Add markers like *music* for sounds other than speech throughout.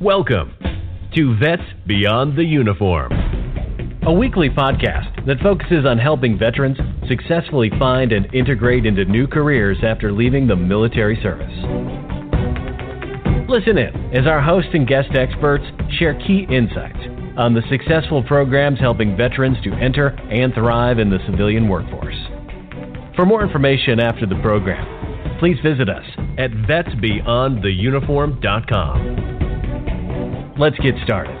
Welcome to Vets Beyond the Uniform, a weekly podcast that focuses on helping veterans successfully find and integrate into new careers after leaving the military service. Listen in as our host and guest experts share key insights on the successful programs helping veterans to enter and thrive in the civilian workforce. For more information after the program, please visit us at vetsbeyondtheuniform.com. Let's get started.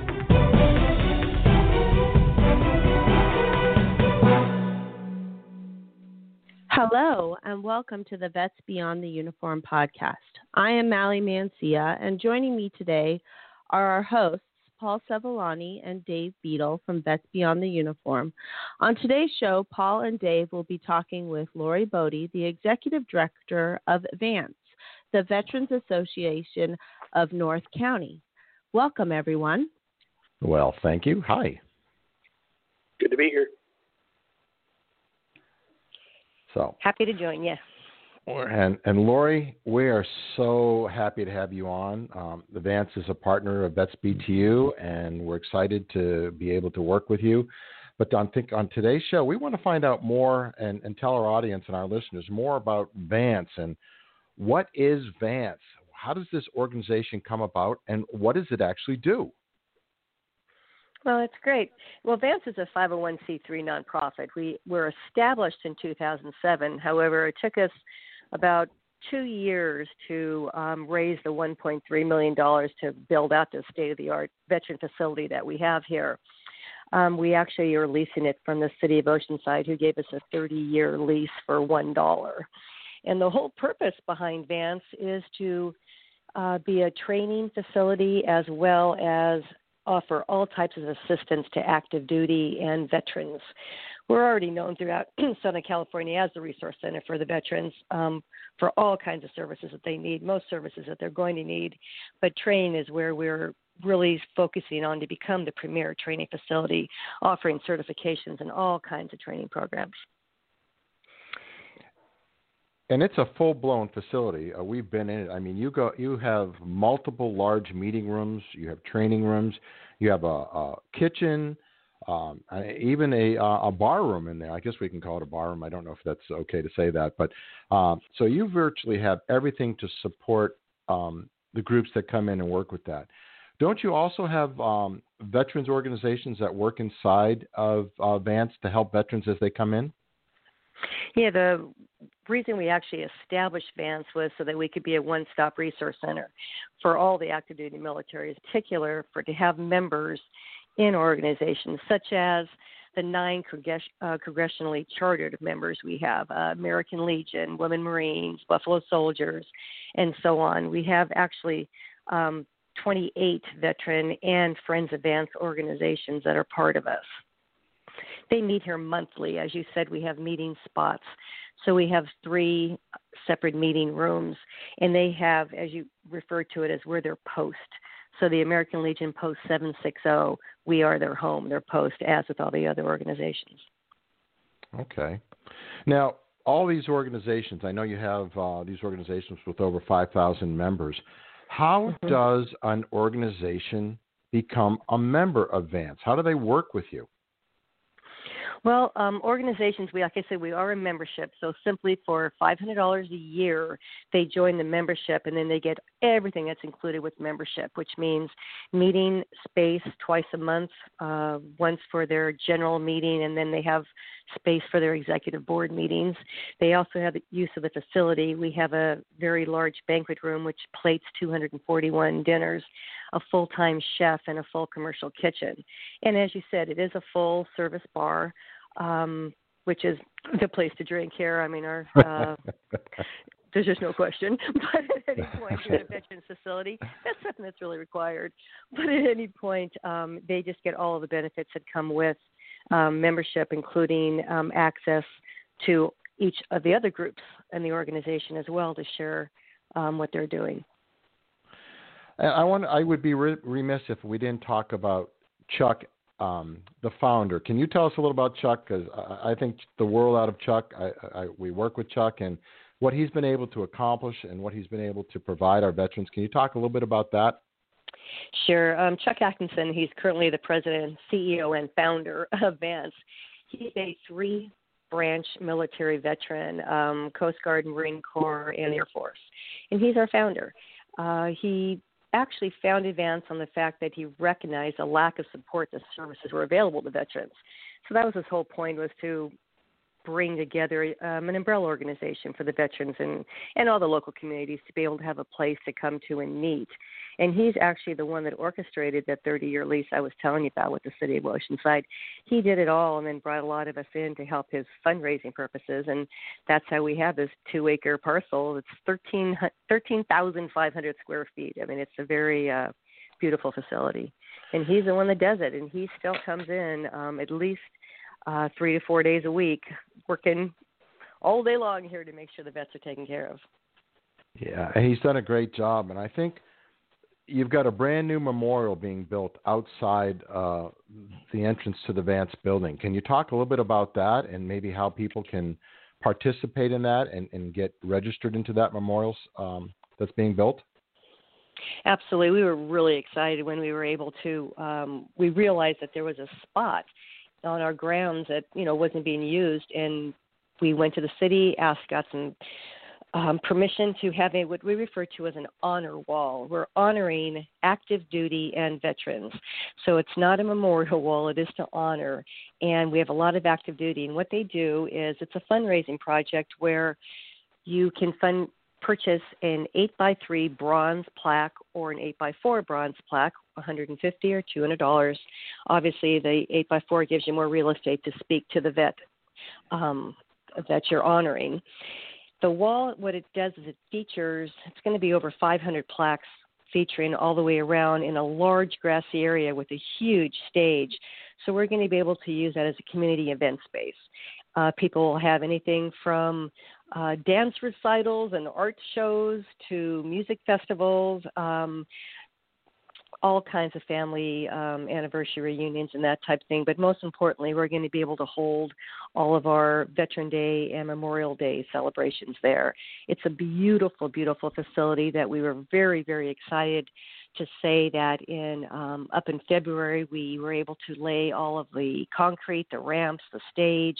Hello, and welcome to the Vets Beyond the Uniform podcast. I am Mally Mancia, and joining me today are our hosts, Paul Sevillani and Dave Beadle from Vets Beyond the Uniform. On today's show, Paul and Dave will be talking with Lori Boody, the Executive Director of VANC, the Veterans Association of North County. Welcome, everyone. Well, thank you. Hi. Good to be here. So happy to join you. And and Lori, we are so happy to have you on. Um, VANC is a partner of Vets BTU, and we're excited to be able to work with you. But on think on today's show, we want to find out more and, and tell our audience and our listeners more about VANC and what is VANC how does this organization come about and what does it actually do? Well, it's great. Well, VANC is a 501c3 nonprofit. We were established in 2007. However, it took us about two years to um, raise the 1.3 million dollars to build out the state-of-the-art veteran facility that we have here. Um, we actually are leasing it from the city of Oceanside, who gave us a 30-year lease for one dollar. And the whole purpose behind VANC is to uh, be a training facility as well as offer all types of assistance to active duty and veterans. We're already known throughout *clears throat* Southern California as the resource center for the veterans um, for all kinds of services that they need, most services that they're going to need. But training is where we're really focusing on to become the premier training facility, offering certifications and all kinds of training programs and it's a full blown facility. Uh, we've been in it. I mean, you go, you have multiple large meeting rooms. You have training rooms. You have a, a kitchen, um, even a a bar room in there. I guess we can call it a bar room. I don't know if that's okay to say that, but um, so you virtually have everything to support um, the groups that come in and work with that. Don't you also have um, veterans organizations that work inside of uh, VANC to help veterans as they come in? Yeah, the reason we actually established VANC was so that we could be a one-stop resource center for all the active duty military, in particular for to have members in organizations such as the nine uh, congressionally chartered members we have uh, American Legion, Women Marines, Buffalo Soldiers, and so on. We have actually um, 28 veteran and Friends of VANC organizations that are part of us. They meet here monthly. As you said, we have meeting spots. So we have three separate meeting rooms, and they have, as you refer to it, as we're their post. So the American Legion Post 760, we are their home, their post, as with all the other organizations. Okay. Now, all these organizations, I know you have uh, these organizations with over 5,000 members. How mm-hmm. does an organization become a member of VANC? How do they work with you? Well, um, organizations, we like I said, we are a membership. So simply for five hundred dollars a year, they join the membership, and then they get everything that's included with membership, which means meeting space twice a month, uh, once for their general meeting, and then they have space for their executive board meetings. They also have the use of the facility. We have a very large banquet room which plates 241 dinners, a full time chef, and a full commercial kitchen. And as you said, it is a full service bar. Um, which is the place to drink here. I mean, our *laughs* uh, there's just no question. *laughs* But at any point in a *laughs* veterans facility, that's something that's really required. But at any point, um, they just get all of the benefits that come with um, membership, including um, access to each of the other groups in the organization as well to share um, what they're doing. I want. I would be remiss if we didn't talk about Chuck, um, the founder. Can you tell us a little about Chuck? Because I, I think the world out of Chuck. I, I, we work with Chuck and what he's been able to accomplish and what he's been able to provide our veterans. Can you talk a little bit about that? Sure. Um, Chuck Atkinson, he's currently the president, CEO, and founder of VANC. He's a three branch military veteran, um, Coast Guard, Marine Corps, and Air Force. And he's our founder. Uh, he actually founded VANC on the fact that he recognized a lack of support the services were available to veterans. So that was his whole point was to bring together um, an umbrella organization for the veterans and, and all the local communities to be able to have a place to come to and meet. And he's actually the one that orchestrated that 30 year lease I was telling you about with the city of Oceanside. He did it all and then brought a lot of us in to help his fundraising purposes. And that's how we have this two acre parcel. It's 13,500 13, square feet. I mean, it's a very uh, beautiful facility. And he's the one that does it. And he still comes in um, at least uh, three to four days a week, working all day long here to make sure the vets are taken care of. Yeah, he's done a great job. And I think you've got a brand new memorial being built outside uh, the entrance to the VANC building. Can you talk a little bit about that and maybe how people can participate in that and, and get registered into that memorial um, that's being built? Absolutely. We were really excited when we were able to. Um, we realized that there was a spot on our grounds that you know wasn't being used, and we went to the city, asked, got some um, permission to have a what we refer to as an honor wall. We're honoring active duty and veterans, so it's not a memorial wall; it is to honor. And we have a lot of active duty, and what they do is it's a fundraising project where you can fund purchase an 8 by 3 bronze plaque or an 8 by 4 bronze plaque 150 or 200 dollars obviously the 8x4 gives you more real estate to speak to the vet um, that you're honoring the wall, what it does is it features, it's going to be over 500 plaques featuring all the way around in a large grassy area with a huge stage. So we're going to be able to use that as a community event space. Uh, people will have anything from uh, dance recitals and art shows to music festivals. Um, all kinds of family um, anniversary reunions and that type of thing. But most importantly, we're going to be able to hold all of our Veteran Day and Memorial Day celebrations there. It's a beautiful, beautiful facility that we were very, very excited to say that in um, up in February we were able to lay all of the concrete, the ramps, the stage.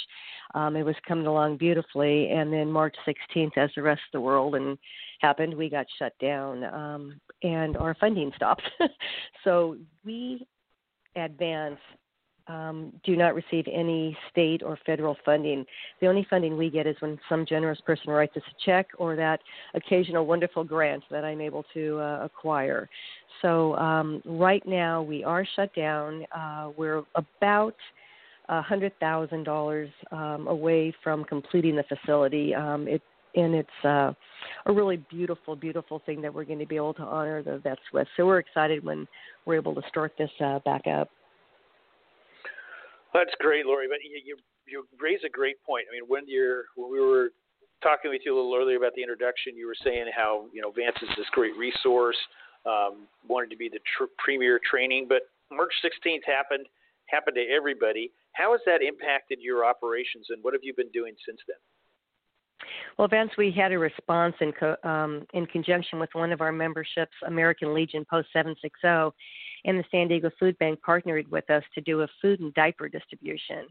Um, it was coming along beautifully, and then March 16th, as the rest of the world and happened, we got shut down um, and our funding stopped. *laughs* so we advance um, do not receive any state or federal funding. The only funding we get is when some generous person writes us a check or that occasional wonderful grant that I'm able to uh, acquire. So um, right now we are shut down. Uh, we're about $100,000 um, away from completing the facility. Um, it, and it's uh, a really beautiful, beautiful thing that we're going to be able to honor the vets with. So we're excited when we're able to start this uh, back up. That's great, Lori. But you, you you raise a great point. I mean, when you're when we were talking with you a little earlier about the introduction, you were saying how you know VANC is this great resource. Um, wanted to be the tr- premier training, but March 16th happened happened to everybody. How has that impacted your operations, and what have you been doing since then? Well, VANC, we had a response in co- um, in conjunction with one of our memberships, American Legion Post 760, and the San Diego Food Bank partnered with us to do a food and diaper distribution.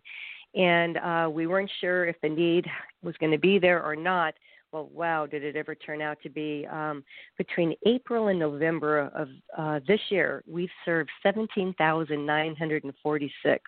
And uh, we weren't sure if the need was going to be there or not. Well, wow, did it ever turn out to be? Um, between April and November of uh, this year, we've served 17,946.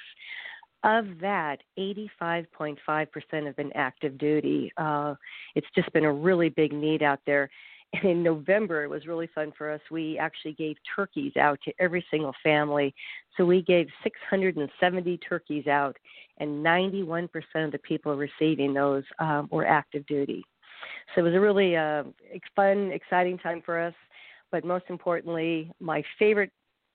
Of that, 85.5% have been active duty. Uh, it's just been a really big need out there. And in November, it was really fun for us. We actually gave turkeys out to every single family. So we gave 670 turkeys out, and 91% of the people receiving those um, were active duty. So it was a really uh, fun, exciting time for us. But most importantly, my favorite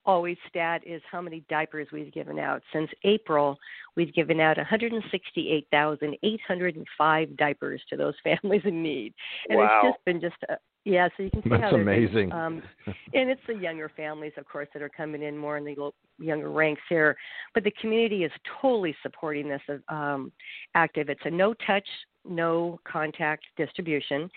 always stat is how many diapers we've given out. Since April, we've given out 168,805 diapers to those *laughs* families in need. And wow. it's just been just a, yeah, so you can see That's how amazing. Um, *laughs* and it's the younger families, of course, that are coming in more in the younger ranks here. But the community is totally supporting this um, active. It's a no touch, no contact distribution.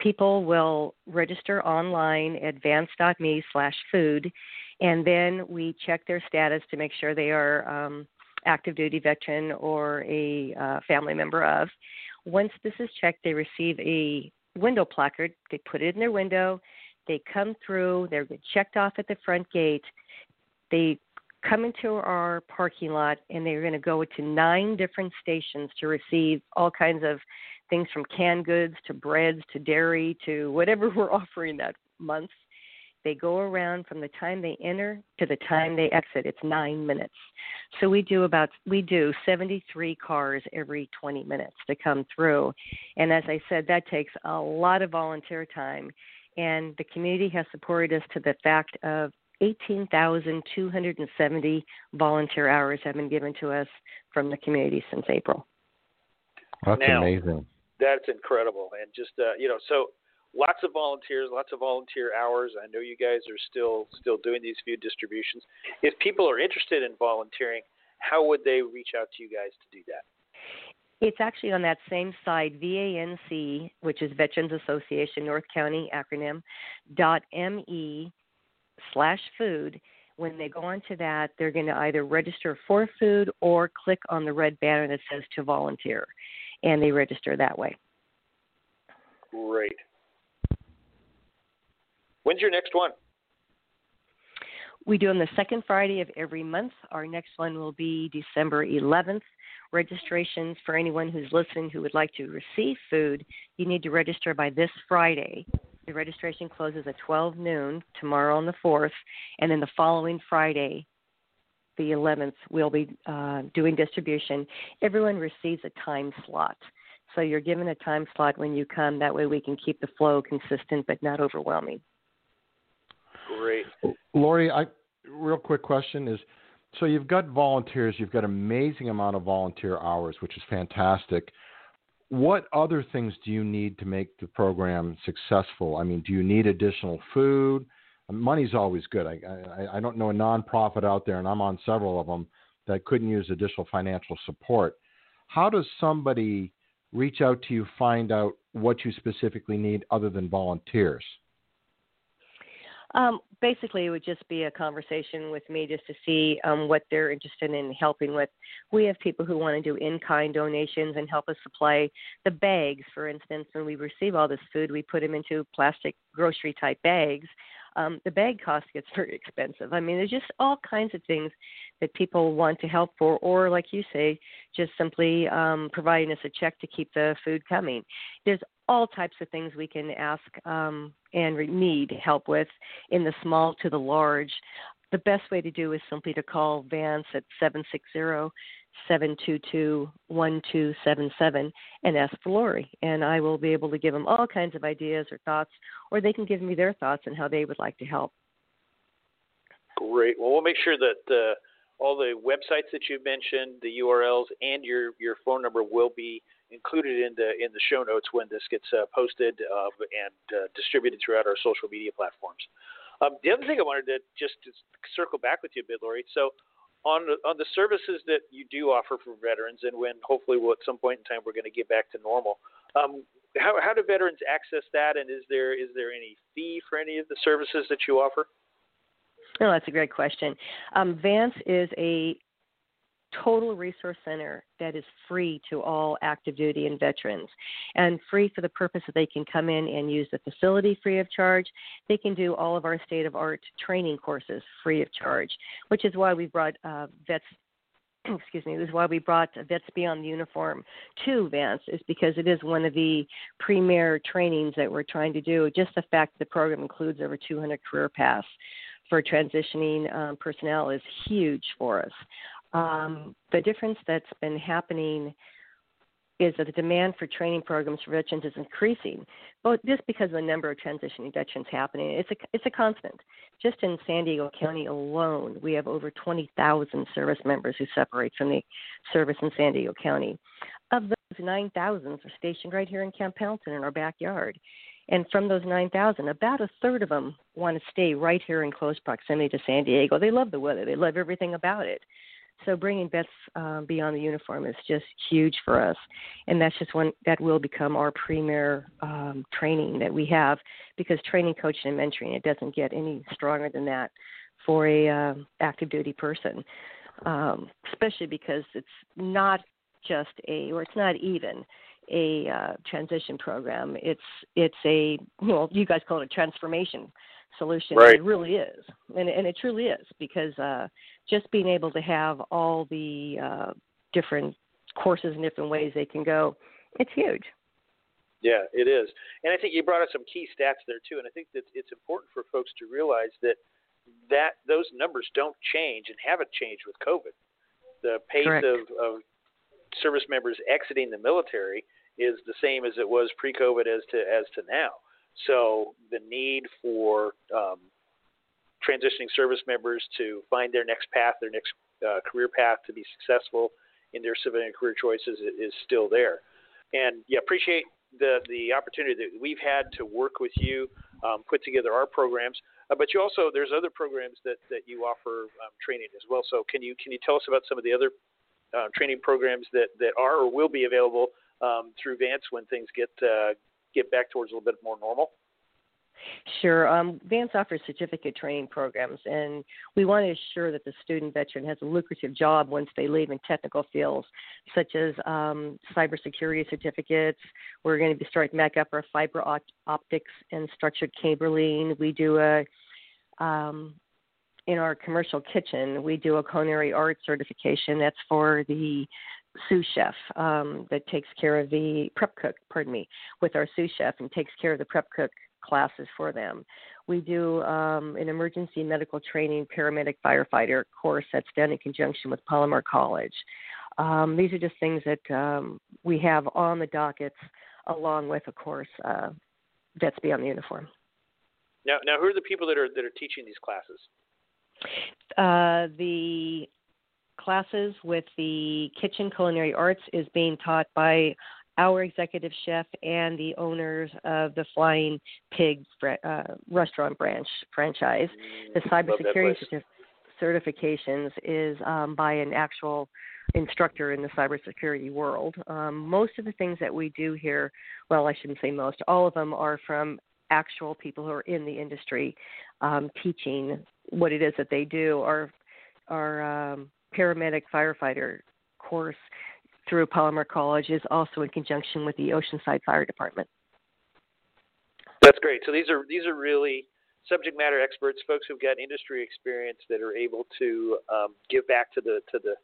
People will register online at vanc.me slash food and then we check their status to make sure they are um, active duty veteran or a uh, family member of. Once this is checked, they receive a window placard. They put it in their window. They come through. They're checked off at the front gate. They come into our parking lot and they're going to go to nine different stations to receive all kinds of things from canned goods to breads to dairy to whatever *laughs* we're offering that month. They go around from the time they enter to the time they exit. It's nine minutes. So we do about we do 73 cars every 20 minutes to come through, and as I said, that takes a lot of volunteer time. And the community has supported us to the fact of 18,270 volunteer hours have been given to us from the community since April. That's now, amazing. That's incredible, and just uh, you know, so lots of volunteers, lots of volunteer hours. I know you guys are still still doing these food distributions. If people are interested in volunteering, how would they reach out to you guys to do that? It's actually on that same site, VANC, which is Veterans Association North County acronym, dot ME slash food. When they go onto that, they're going to either register for food or click on the red banner that says to volunteer, and they register that way. Great. When's your next one? We do them the second Friday of every month. Our next one will be December 11th. Registrations for anyone who's listening who would like to receive food, you need to register by this Friday. The registration closes at 12 noon tomorrow on the 4th, and then the following Friday, the 11th, we'll be uh, doing distribution. Everyone receives a time slot. So you're given a time slot when you come. That way we can keep the flow consistent but not overwhelming. Great. Lori, I real quick question is so you've got volunteers, you've got amazing amount of volunteer hours, which is fantastic. What other things do you need to make the program successful? I mean, do you need additional food? Money's always good. I, I, I don't know a nonprofit out there, and I'm on several of them that couldn't use additional financial support. How does somebody reach out to you, find out what you specifically need other than volunteers? Um, basically, it would just be a conversation with me just to see um, what they're interested in helping with. We have people who want to do in kind donations and help us supply the bags. For instance, when we receive all this food, we put them into plastic grocery type bags. Um, the bag cost gets *laughs* very expensive. I mean, there's just all kinds of things that people want to help for, or like you say, just simply um, providing us a check to keep the food coming. There's all types of things we can ask um, and need help with, in the small to the large. The best way to do is simply to call Vance at 760 722 1277 and ask for Lori. And I will be able to give them all kinds of ideas or thoughts, or they can give me their thoughts on how they would like to help. Great. Well, we'll make sure that uh, all the websites that you mentioned, the URLs, and your, your phone number will be included in the in the show notes when this gets uh, posted uh, and uh, distributed throughout our social media platforms. Um, the other thing I wanted to just to circle back with you a bit, Lori. So on the, on the services that you do offer for veterans, and when hopefully we'll, at some point in time we're going to get back to normal. Um, how, how do veterans access that, and is there is there any fee for any of the services that you offer? Oh, that's a great question. Um, VANC is a total resource center that is free to all active duty and veterans and free for the purpose that they can come in and use the facility free of charge. They can do all of our state of art training courses free of charge, which is why we brought uh, vets *clears throat* excuse me, this is why we brought Vets Beyond the Uniform to VANC, is because it is one of the premier trainings that we're trying to do. Just the fact that the program includes over 200 career paths for transitioning um, personnel is huge for us um, the difference that's been happening is that the demand for training programs for veterans is increasing, but just because of the number of transitioning veterans happening, it's a it's a constant. Just in San Diego County alone, we have over 20,000 service members who separate from the service in San Diego County. Of those, 9,000 are stationed right here in Camp Pendleton in our backyard. And from those 9,000, about a third of them want to stay right here in close proximity to San Diego. They love the weather, they love everything about it. So bringing vets um, beyond the uniform is just huge for us, and that's just one that will become our premier um, training that we have because training, coaching, and mentoring it doesn't get any stronger than that for a uh, active duty person, um, especially because it's not just a or it's not even a uh, transition program. It's it's a well, you guys call it a transformation solution. Right. It really is, and and it truly is because uh, just being able to have all the uh, different courses and different ways they can go, it's huge. Yeah, it is, and I think you brought up some key stats there too, and I think that it's important for folks to realize that that those numbers don't change and haven't changed with COVID. The pace Correct. of, of service members exiting the military is the same as it was pre-COVID as to as to now. So the need for um, transitioning service members to find their next path, their next uh, career path to be successful in their civilian career choices is, is still there. And yeah, appreciate the the opportunity that we've had to work with you, um, put together our programs. Uh, but you also there's other programs that that you offer um, training as well. So can you can you tell us about some of the other uh, training programs that that are or will be available um, through VANC when things get uh, get back towards a little bit more normal? Sure. Um, VANC offers certificate training programs, and we want to ensure that the student veteran has a lucrative job once they leave in technical fields, such as um, cybersecurity certificates. We're going to be starting back up our fiber opt- optics and structured cabling. We do a um, in our commercial kitchen, we do a culinary arts certification. That's for the sous chef um, that takes care of the prep cook, pardon me, with our sous chef and takes care of the prep cook classes for them. We do um, an emergency medical training paramedic firefighter course that's done in conjunction with Palomar College. Um, these are just things that um, we have on the dockets, along with, of course, uh, Vets Beyond the Uniform. Now, now, who are the people that are that are teaching these classes? Uh, the classes with the kitchen culinary arts is being taught by our executive chef and the owners of the Flying Pig uh, restaurant branch franchise. The Mm, that cybersecurity certifications is um, by an actual instructor in the cybersecurity world. Um, most of the things that we do here, well, I shouldn't say most, all of them are from actual people who are in the industry um, teaching what it is that they do. Our our um, paramedic firefighter course through Palomar College is also in conjunction with the Oceanside Fire Department. That's great. So these are these are really subject matter experts, folks who've got industry experience that are able to um, give back to the to the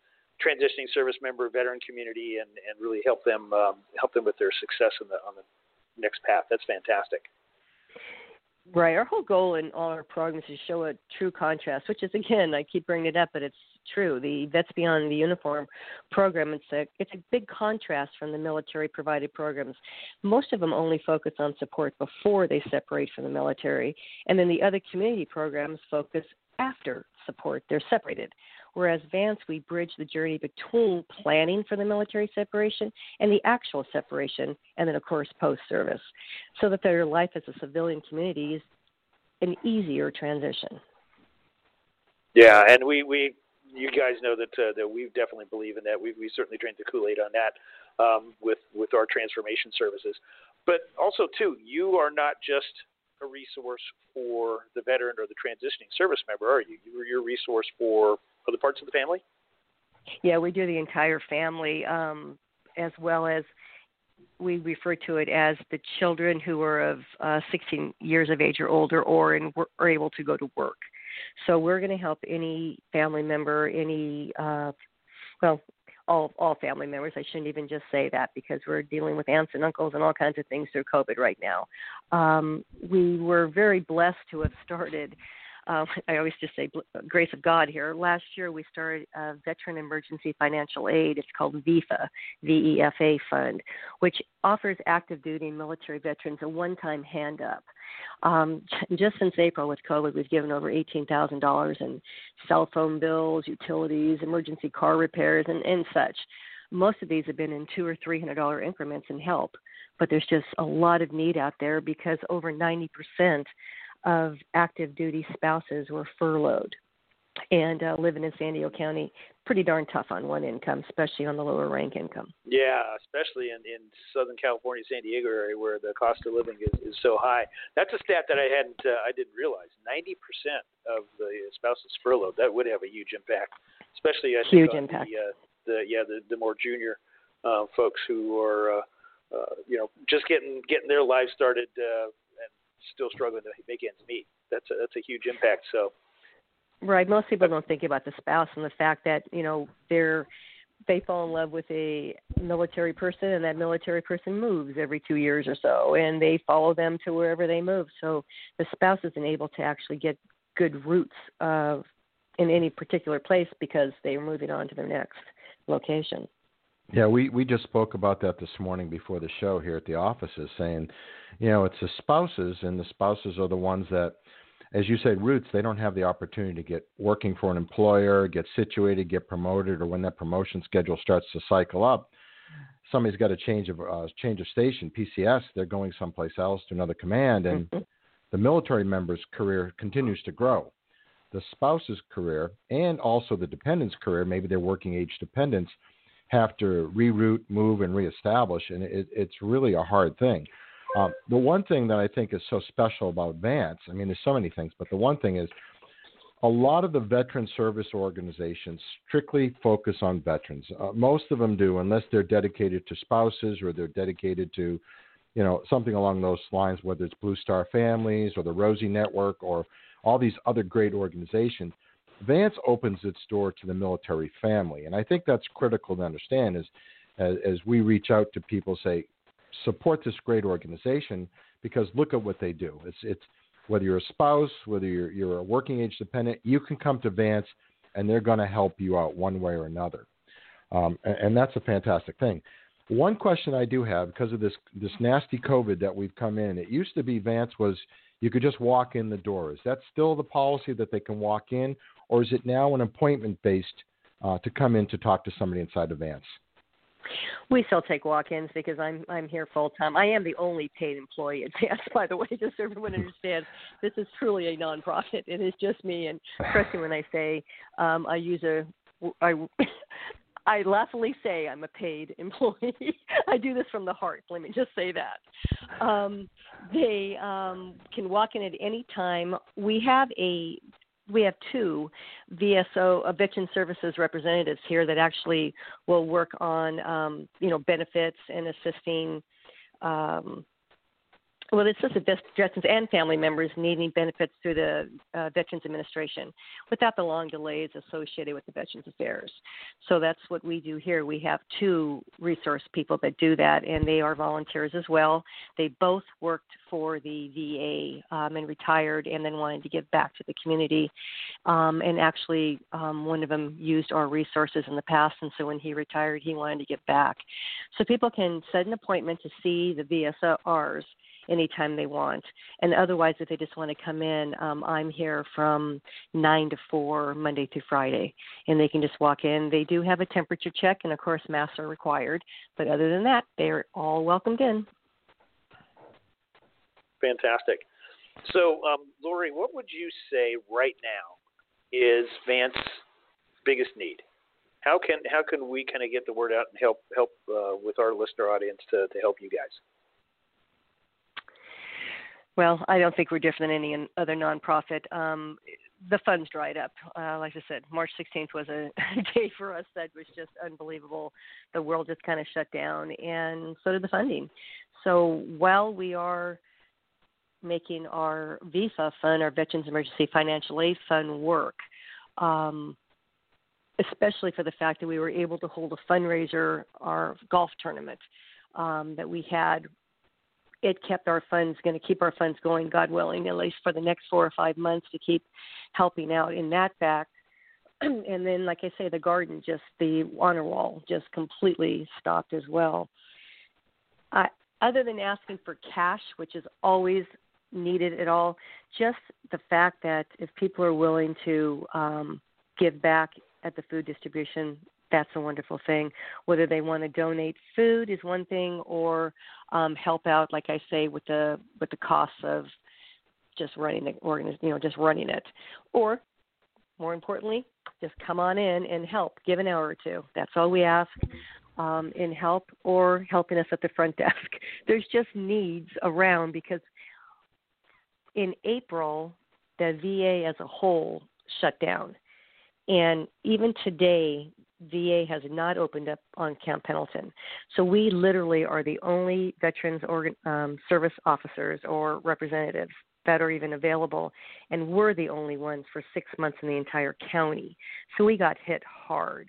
transitioning service member veteran community and, and really help them um, help them with their success in the on the next path. That's fantastic. Right. Our whole goal in all our programs is to show a true contrast, which is again, I keep bringing it up, but it's true. The Vets Beyond the Uniform program, it's a it's a big contrast from the military provided programs. Most of them only focus on support before they separate from the military, and then the other community programs focus after support. They're separated. Whereas VANC, we bridge the journey between planning for the military separation and the actual separation, and then, of course, post service, so that their life as a civilian community is an easier transition. Yeah, and we, we you guys know that uh, that we definitely believe in that. We we certainly drink the Kool Aid on that um, with with our transformation services. But also too, you are not just a resource for the veteran or the transitioning service member, are you? You're your resource for other parts of the family. Yeah, we do the entire family, um, as well as we refer to it as the children who are of uh, 16 years of age or older, or in, are able to go to work. So we're going to help any family member, any uh, well, all all family members. I shouldn't even just say that because we're dealing with aunts and uncles and all kinds of things through COVID right now. Um, we were very blessed to have started. Uh, *laughs* I always just say grace of God here. Last year we started a Veteran Emergency Financial Aid. It's called VEFA, V-E-F-A Fund, which offers active duty military veterans a one-time hand up. Um, *laughs* just since April with COVID, we've given over $18,000 in cell phone bills, utilities, emergency car repairs, and, and such. Most of these have been in two or three hundred dollar increments in help, but there's just a lot of need out there because over 90% of active duty spouses were furloughed. and uh, living in San Diego County, pretty darn tough on one income, especially on the lower rank income. Yeah, especially in, in Southern California, San Diego area where the cost of living is, is so high. That's a stat that I hadn't, uh, I didn't realize. Ninety percent of the spouses furloughed. That would have a huge impact, especially I huge think impact. The, uh, the yeah the the more junior uh, folks who are uh, uh, you know just getting getting their lives started uh, still struggling to make ends meet. That's a that's a huge impact. So Right. Most people don't think about the spouse and the fact that you know they're they fall in love with a military person and that military person moves every two years or so and they follow them to wherever they move so the spouse isn't able to actually get good roots of in any particular place because they're moving on to their next location yeah we we just spoke about that this morning before the show here at the offices saying you know it's the spouses and the spouses are the ones that as you said, roots, they don't have the opportunity to get working for an employer, get situated, get promoted, or when that promotion schedule starts to cycle up, somebody's got a change of uh, change of station. PCS, they're going someplace else to another command, and mm-hmm. the military member's career continues to grow. The spouse's career and also the dependent's career, maybe they're working age dependents, have to reroute, move, and reestablish, and it, it's really a hard thing. Um, the one thing that I think is so special about VANC, I mean, there's so many things, but the one thing is a lot of the veteran service organizations strictly focus on veterans. Uh, most of them do, unless they're dedicated to spouses or they're dedicated to, you know, something along those lines, whether it's Blue Star Families or the Rosie Network or all these other great organizations. VANC opens its door to the military family, and I think that's critical to understand. Is as, as we reach out to people, say, support this great organization because look at what they do. It's it's whether you're a spouse, whether you're you're a working age dependent, you can come to VANC and they're going to help you out one way or another, um, and, and that's a fantastic thing. One question I do have because of this this nasty COVID that we've come in, it used to be VANC was you could just walk in the door. Is that still the policy that they can walk in, or is it now an appointment based uh, to come in to talk to somebody inside of VANC? We still take walk-ins because I'm I'm here full time. I am the only paid employee at VANC, *laughs* by the way, just so everyone *laughs* understands. This is truly a nonprofit. It is just me. And trust me when I say um, I use a I *laughs* I laughingly say I'm a paid employee. I do this from the heart. Let me just say that. Um, they um, can walk in at any time. We have a we have two VSO eviction Services representatives here that actually will work on um, you know benefits and assisting um, well, it's just the veterans and family members needing benefits through the uh, Veterans Administration without the long delays associated with the Veterans Affairs. So that's what we do here. We have two resource people that do that, and they are volunteers as well. They both worked for the VA um, and retired, and then wanted to give back to the community. Um, and actually, um, one of them used our resources in the past, and so when he retired, he wanted to give back. So people can set an appointment to see the VSRs anytime they want. And otherwise, if they just want to come in, um, I'm here from 9 to 4, Monday through Friday. And they can just walk in. They do have a temperature check, and of course, masks are required. But other than that, they're all welcomed in. Fantastic. So, um, Lori, what would you say right now is VANC's biggest need? How can how can we kind of get the word out and help help uh, with our listener audience to, to help you guys? Well, I don't think we're different than any other nonprofit. Um, the funds dried up. Uh, like I said, March 16th was a *laughs* day for us that was just unbelievable. The world just kind of shut down, and so did the funding. So while we are making our VEFA fund, our Veterans Emergency Financial Aid Fund, work, um, especially for the fact that we were able to hold a fundraiser, our golf tournament um, that we had it kept our funds going to keep our funds going, God willing, at least for the next four or five months to keep helping out in that fact. *clears throat* and then, like I say, the garden, just the honor wall, just completely stopped as well. Other than asking for cash, which is always needed at all, just the fact that if people are willing to um, give back at the food distribution that's a wonderful thing. Whether they want to donate food is one thing, or um, help out, like I say, with the with the costs of just running the organization, you know, just running it, or more importantly, just come on in and help. Give an hour or two. That's all we ask um, in help or helping us at the front desk. *laughs* There's just needs around because in April, the VA as a whole shut down. And even today, VA has not opened up on Camp Pendleton. So we literally are the only veterans organ, um, service officers or representatives that are even available, and we're the only ones for six months in the entire county. So we got hit hard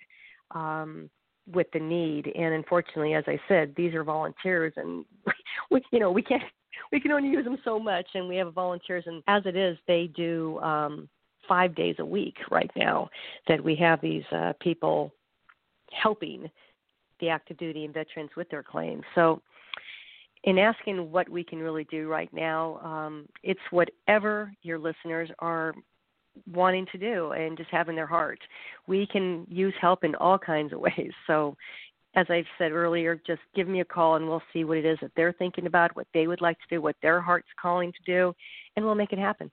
um, with the need, and unfortunately, as I said, these are volunteers, and *laughs* we, you know, we can't, we can only use them so much, and we have volunteers, and as it is, they do. Um, five days a week right now that we have these uh, people helping the active duty and veterans with their claims. So in asking what we can really do right now, um, it's whatever your listeners are wanting to do and just having their heart. We can use help in all kinds of *laughs* ways. So, as I've said earlier, just give me a call and we'll see what it is that they're thinking about, what they would like to do, what their heart's calling to do, and we'll make it happen.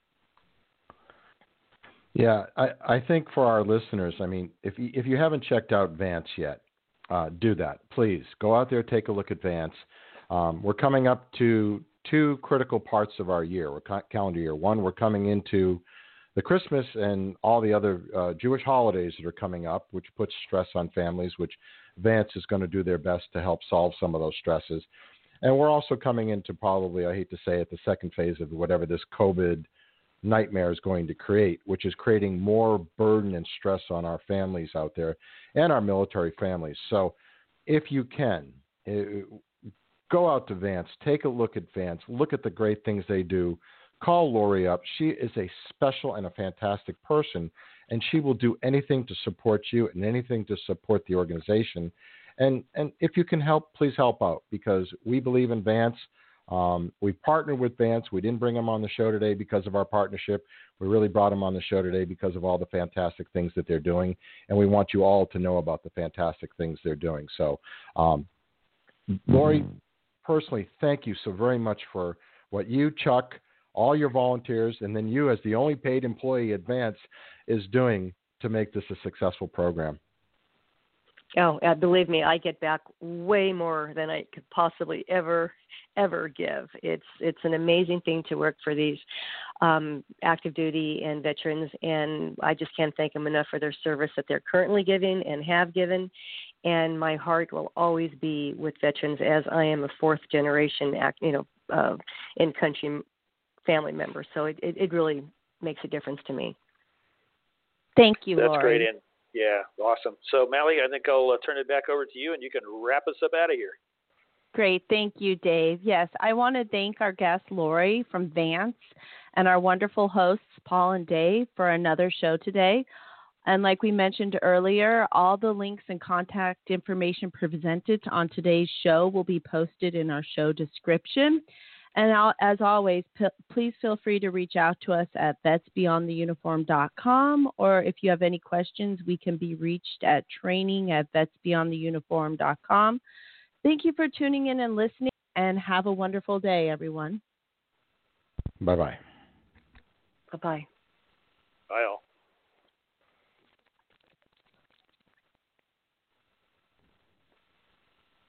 Yeah, I, I think for our listeners, I mean, if you, if you haven't checked out VANC yet, uh, do that. Please go out there, take a look at VANC. Um, we're coming up to two critical parts of our year, our calendar year. One, we're coming into the Christmas and all the other uh, Jewish holidays that are coming up, which puts stress on families, which VANC is going to do their best to help solve some of those stresses. And we're also coming into probably, I hate to say it, the second phase of whatever this COVID nightmare is going to create, which is creating more burden and stress on our families out there and our military families. So, if you can, eh, go out to VANC, take a look at VANC, look at the great things they do. Call Lori up. She is a special and a fantastic person, and she will do anything to support you and anything to support the organization. And and if you can help, please help out because we believe in VANC. Um, we partnered with VANC. We didn't bring him on the show today because of our partnership. We really brought him on the show today because of all the fantastic things that they're doing, and we want you all to know about the fantastic things they're doing. So, um, Lori, personally, thank you so very much for what you, Chuck, all your volunteers, and then you, as the only paid employee Advance is doing to make this a successful program. Oh, uh, believe me, I get back way more than I could possibly ever ever give. It's it's an amazing thing to work for these um, active duty and veterans, and I just can't thank them enough for their service that they're currently giving and have given. And my heart will always be with veterans, as I am a fourth generation, act, you know, uh, in country family member. So it, it, it really makes a difference to me. Thank you, That's Lori. great. Yeah, awesome. So, Mally, I think I'll uh, turn it back over to you, and you can wrap us up out of here. Great. Thank you, Dave. Yes, I want to thank our guest, Lori from VANC, and our wonderful hosts, Paul and Dave, for another show today. And like we mentioned earlier, all the links and contact information presented on today's show will be posted in our show description. And as always, please feel free to reach out to us at vetsbeyondtheuniform.com, or if you have any questions, we can be reached at training at vetsbeyondtheuniform.com. Thank you for tuning in and listening, and have a wonderful day, everyone. Bye bye. Bye bye.